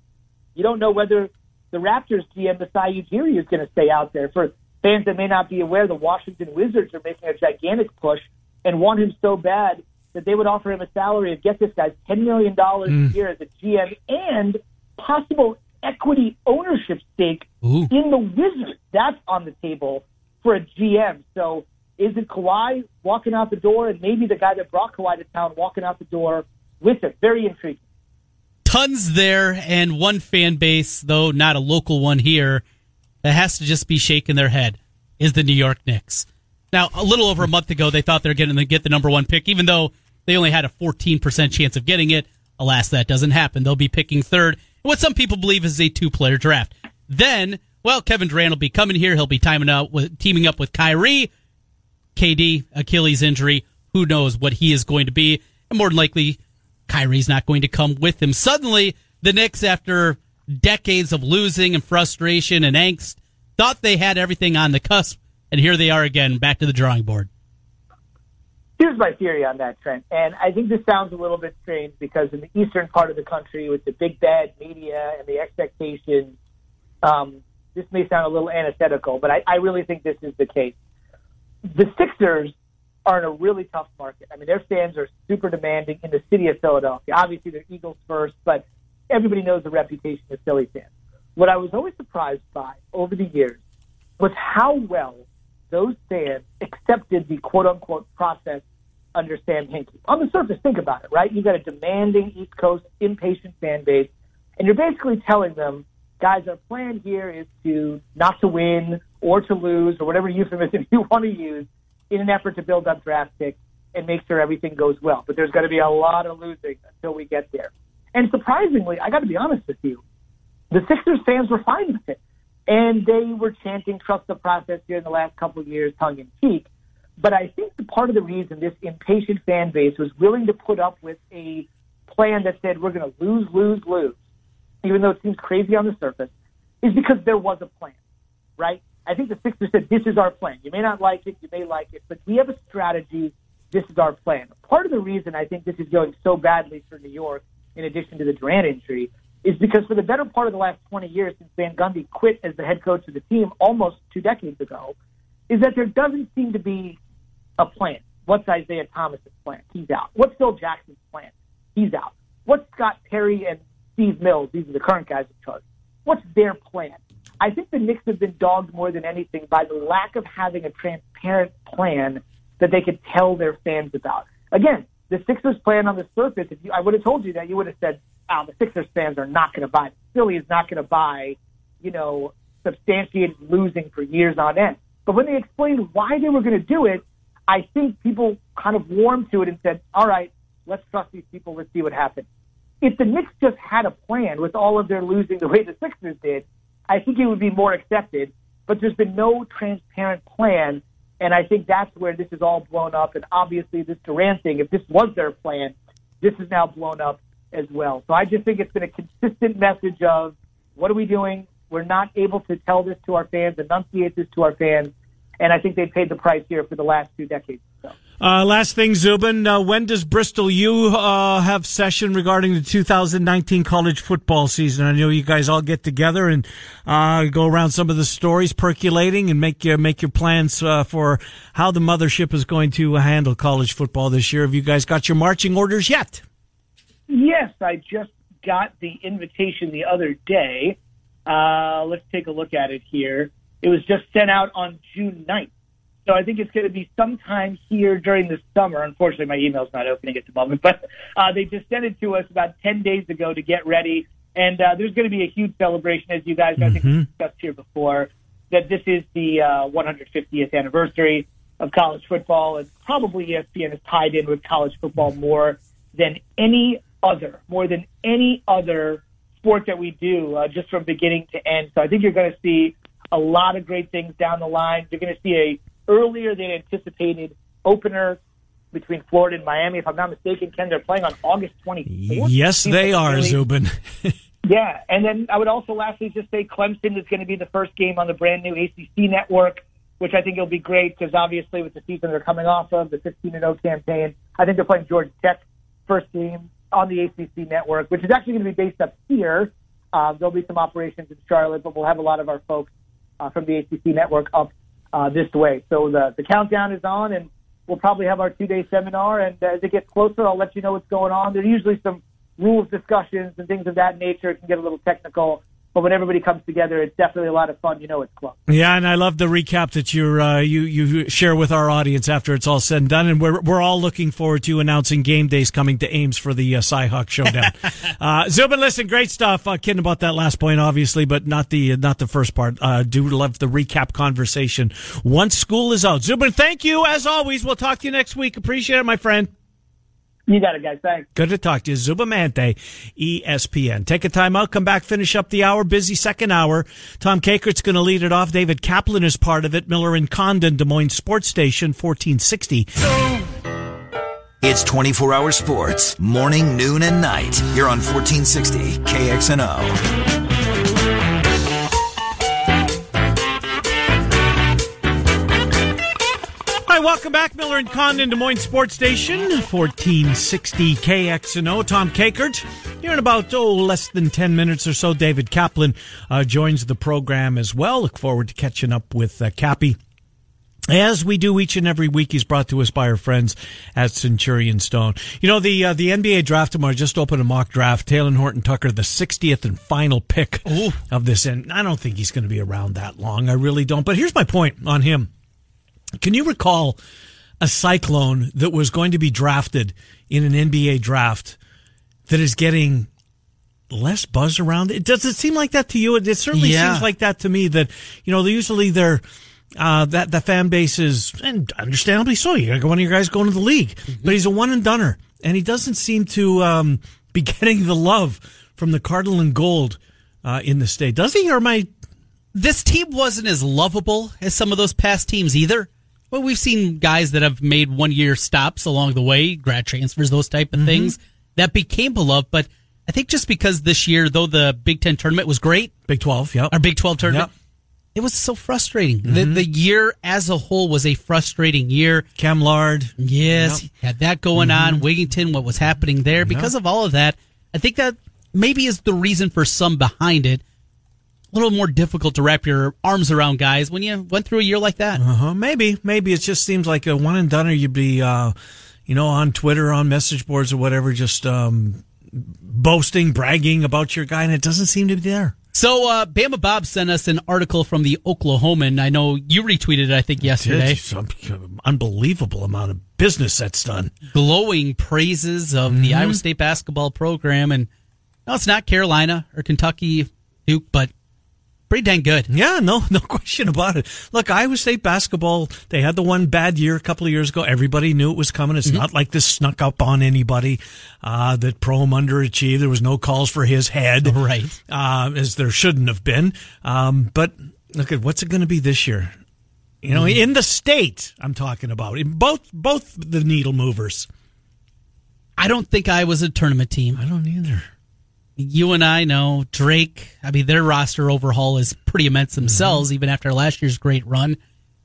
You don't know whether the Raptors GM Masai Ujiri is going to stay out there. For fans that may not be aware, the Washington Wizards are making a gigantic push and want him so bad that they would offer him a salary of get this guy ten million dollars mm. a year as a GM and possible equity ownership stake Ooh. in the Wizards. That's on the table for a GM. So is it Kawhi walking out the door and maybe the guy that brought Kawhi to town walking out the door with him? Very intriguing. Tons there, and one fan base, though not a local one here, that has to just be shaking their head is the New York Knicks. Now, a little over a month ago, they thought they were going to get the number one pick, even though they only had a 14% chance of getting it. Alas, that doesn't happen. They'll be picking third what some people believe is a two player draft. Then, well, Kevin Durant will be coming here. He'll be timing up with, teaming up with Kyrie. KD, Achilles injury. Who knows what he is going to be? And more than likely, Kyrie's not going to come with him. Suddenly, the Knicks, after decades of losing and frustration and angst, thought they had everything on the cusp. And here they are again, back to the drawing board. Here's my theory on that, Trent. And I think this sounds a little bit strange because in the eastern part of the country, with the big bad media and the expectations, um, this may sound a little antithetical, but I, I really think this is the case. The Sixers are in a really tough market. I mean, their fans are super demanding in the city of Philadelphia. Obviously, they're Eagles first, but everybody knows the reputation of Philly fans. What I was always surprised by over the years was how well those fans accepted the quote unquote process under Sam Hinkie. On the surface, think about it, right? You've got a demanding East Coast, impatient fan base, and you're basically telling them, guys, our plan here is to not to win or to lose or whatever euphemism you want to use in an effort to build up draft picks and make sure everything goes well. But there's going to be a lot of losing until we get there. And surprisingly, I got to be honest with you, the Sixers fans were fine with it. And they were chanting trust the process in the last couple of years, tongue in cheek. But I think the part of the reason this impatient fan base was willing to put up with a plan that said we're going to lose, lose, lose, even though it seems crazy on the surface, is because there was a plan, right? I think the Sixers said, this is our plan. You may not like it, you may like it, but we have a strategy. This is our plan. Part of the reason I think this is going so badly for New York, in addition to the Durant injury, is because for the better part of the last 20 years since Van Gundy quit as the head coach of the team almost two decades ago, is that there doesn't seem to be a plan. What's Isiah Thomas's plan? He's out. What's Phil Jackson's plan? He's out. What's Scott Perry and Steve Mills? These are the current guys in charge. What's their plan? I think the Knicks have been dogged more than anything by the lack of having a transparent plan that they could tell their fans about. Again, the Sixers plan on the surface, if you, I would have told you that, you would have said, oh, the Sixers fans are not going to buy. Philly is not going to buy, you know, substantiated losing for years on end. But when they explained why they were going to do it, I think people kind of warmed to it and said, all right, let's trust these people. Let's see what happens. If the Knicks just had a plan with all of their losing the way the Sixers did, I think it would be more accepted. But there's been no transparent plan. And I think that's where this is all blown up. And obviously, this Durant thing, if this was their plan, this is now blown up as well. So I just think it's been a consistent message of what are we doing? We're not able to tell this to our fans, enunciate this to our fans and I think they paid the price here for the last two decades. So. Uh, last thing, Zubin, uh, when does Bristol U uh, have session regarding the 2019 college football season? I know you guys all get together and uh, go around some of the stories percolating and make your make your plans uh, for how the mothership is going to handle college football this year. Have you guys got your marching orders yet? Yes, I just got the invitation the other day. Uh, let's take a look at it here. It was just sent out on June 9th. So I think it's going to be sometime here during the summer. Unfortunately, my email's not opening at the moment, but uh, they just sent it to us about 10 days ago to get ready. And uh, there's going to be a huge celebration, as you guys, mm-hmm. I think, mm-hmm. discussed here before, that this is the uh, 150th anniversary of college football, and probably ESPN is tied in with college football more than any other, more than any other sport that we do, uh, just from beginning to end. So I think you're going to see a lot of great things down the line. You're going to see a earlier than anticipated opener between Florida and Miami. If I'm not mistaken, Ken, they're playing on August 24th. Yes, they are, Zubin. yeah, and then I would also lastly just say Clemson is going to be the first game on the brand new ACC network, which I think will be great because obviously with the season they're coming off of, the 15 0 campaign, I think they're playing Georgia Tech first game on the ACC network, which is actually going to be based up here Uh, there'll be some operations in Charlotte, but we'll have a lot of our folks uh, from the ACC network up uh, this way. So the the countdown is on, and we'll probably have our two day seminar. And as it gets closer, I'll let you know what's going on. There's usually some rules discussions and things of that nature. It can get a little technical. But when everybody comes together, it's definitely a lot of fun. You know, it's close. Yeah, and I love the recap that you uh, you you share with our audience after it's all said and done, and we're we're all looking forward to announcing game days coming to Ames for the uh, Cyhawk Showdown. uh, Zubin, listen, great stuff. Uh, kidding about that last point, obviously, but not the not the first part. Uh, do love the recap conversation once school is out. Zubin, thank you as always. We'll talk to you next week. Appreciate it, my friend. You got it, guys. Thanks. Good to talk to you. Zubin Mehenti, ESPN. Take a time out, come back, finish up the hour. Busy second hour. Tom Kakert's going to lead it off. David Kaplan is part of it. Miller and Condon, Des Moines Sports Station, 1460. It's 24 hour sports, morning, noon, and night. You're on 1460 KXNO. Hi, welcome back. Miller and Condon, Des Moines Sports Station, 1460 KXNO. Tom Kakert. Here in about, oh, less than 10 minutes or so, David Kaplan uh, joins the program as well. Look forward to catching up with uh, Cappy. As we do each and every week, he's brought to us by our friends at Centurion Stone. You know, the uh, the NBA draft tomorrow just opened a mock draft. Talen Horton Tucker, the 60th and final pick Ooh. of this. And I don't think he's going to be around that long. I really don't. But here's my point on him. Can you recall a cyclone that was going to be drafted in an NBA draft that is getting less buzz around it? Does it seem like that to you? It, it certainly Yeah. seems like that to me that, you know, usually they're, uh, that the fan base is, and understandably so. You got one of your guys going to the league, but he's a one and doneer, and he doesn't seem to um, be getting the love from the Cardinal and Gold uh, in the state, does he? Or am I? this team wasn't as lovable as some of those past teams either. But we've seen guys that have made one year stops along the way, grad transfers, those type of mm-hmm. things that became beloved. But I think just because this year, though the Big Ten tournament was great, Big Twelve, yeah. our Big 12 tournament, Yep. it was so frustrating. The, mm-hmm. the year as a whole was a frustrating year. Cam Lard. Yes, Yep. had that going on. Mm-hmm. Wigginton, what was happening there. Because of all of that, I think that maybe is the reason for some behind it. A little more difficult to wrap your arms around guys when you went through a year like that. Uh-huh. Maybe, maybe it just seems like a one and done, or you'd be, uh, you know, on Twitter, on message boards, or whatever, just um, boasting, bragging about your guy, and it doesn't seem to be there. So, uh, Bama Bob sent us an article from the Oklahoman. I know you retweeted it, I think, yesterday. Some unbelievable amount of business that's done. Glowing praises of the Iowa State basketball program. And no, it's not Carolina or Kentucky, Duke, but pretty dang good. Yeah, no, no question about it. Look, Iowa State basketball, they had the one bad year a couple of years ago. Everybody knew it was coming. It's not like this snuck up on anybody, uh, that Prohm underachieved. There was no calls for his head. Right. Uh, as there shouldn't have been. Um, but look at what's it going to be this year? You know, in the state, I'm talking about in both, both the needle movers. I don't think I was a tournament team. I don't either. You and I know Drake. I mean, their roster overhaul is pretty immense mm-hmm. themselves, even after last year's great run.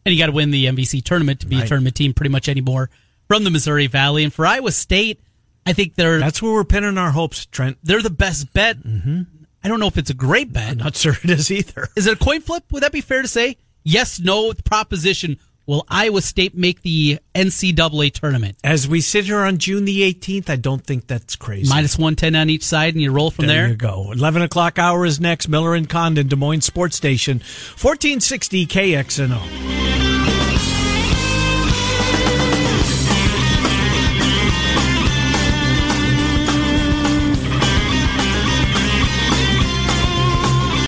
And you got to win the MVC tournament to be a tournament team pretty much anymore from the Missouri Valley. And for Iowa State, I think they're That's where we're pinning our hopes, Trent. they're the best bet. Mm-hmm. I don't know if it's a great bet. I'm not sure it is either. Is it a coin flip? Would that be fair to say? Yes, no proposition. Will Iowa State make the NCAA tournament? As we sit here on June the 18th, I don't think that's crazy. Minus 110 on each side, and you roll from There there. you go. 11 o'clock hour is next. Miller and Condon, Des Moines Sports Station, 1460 KXNO.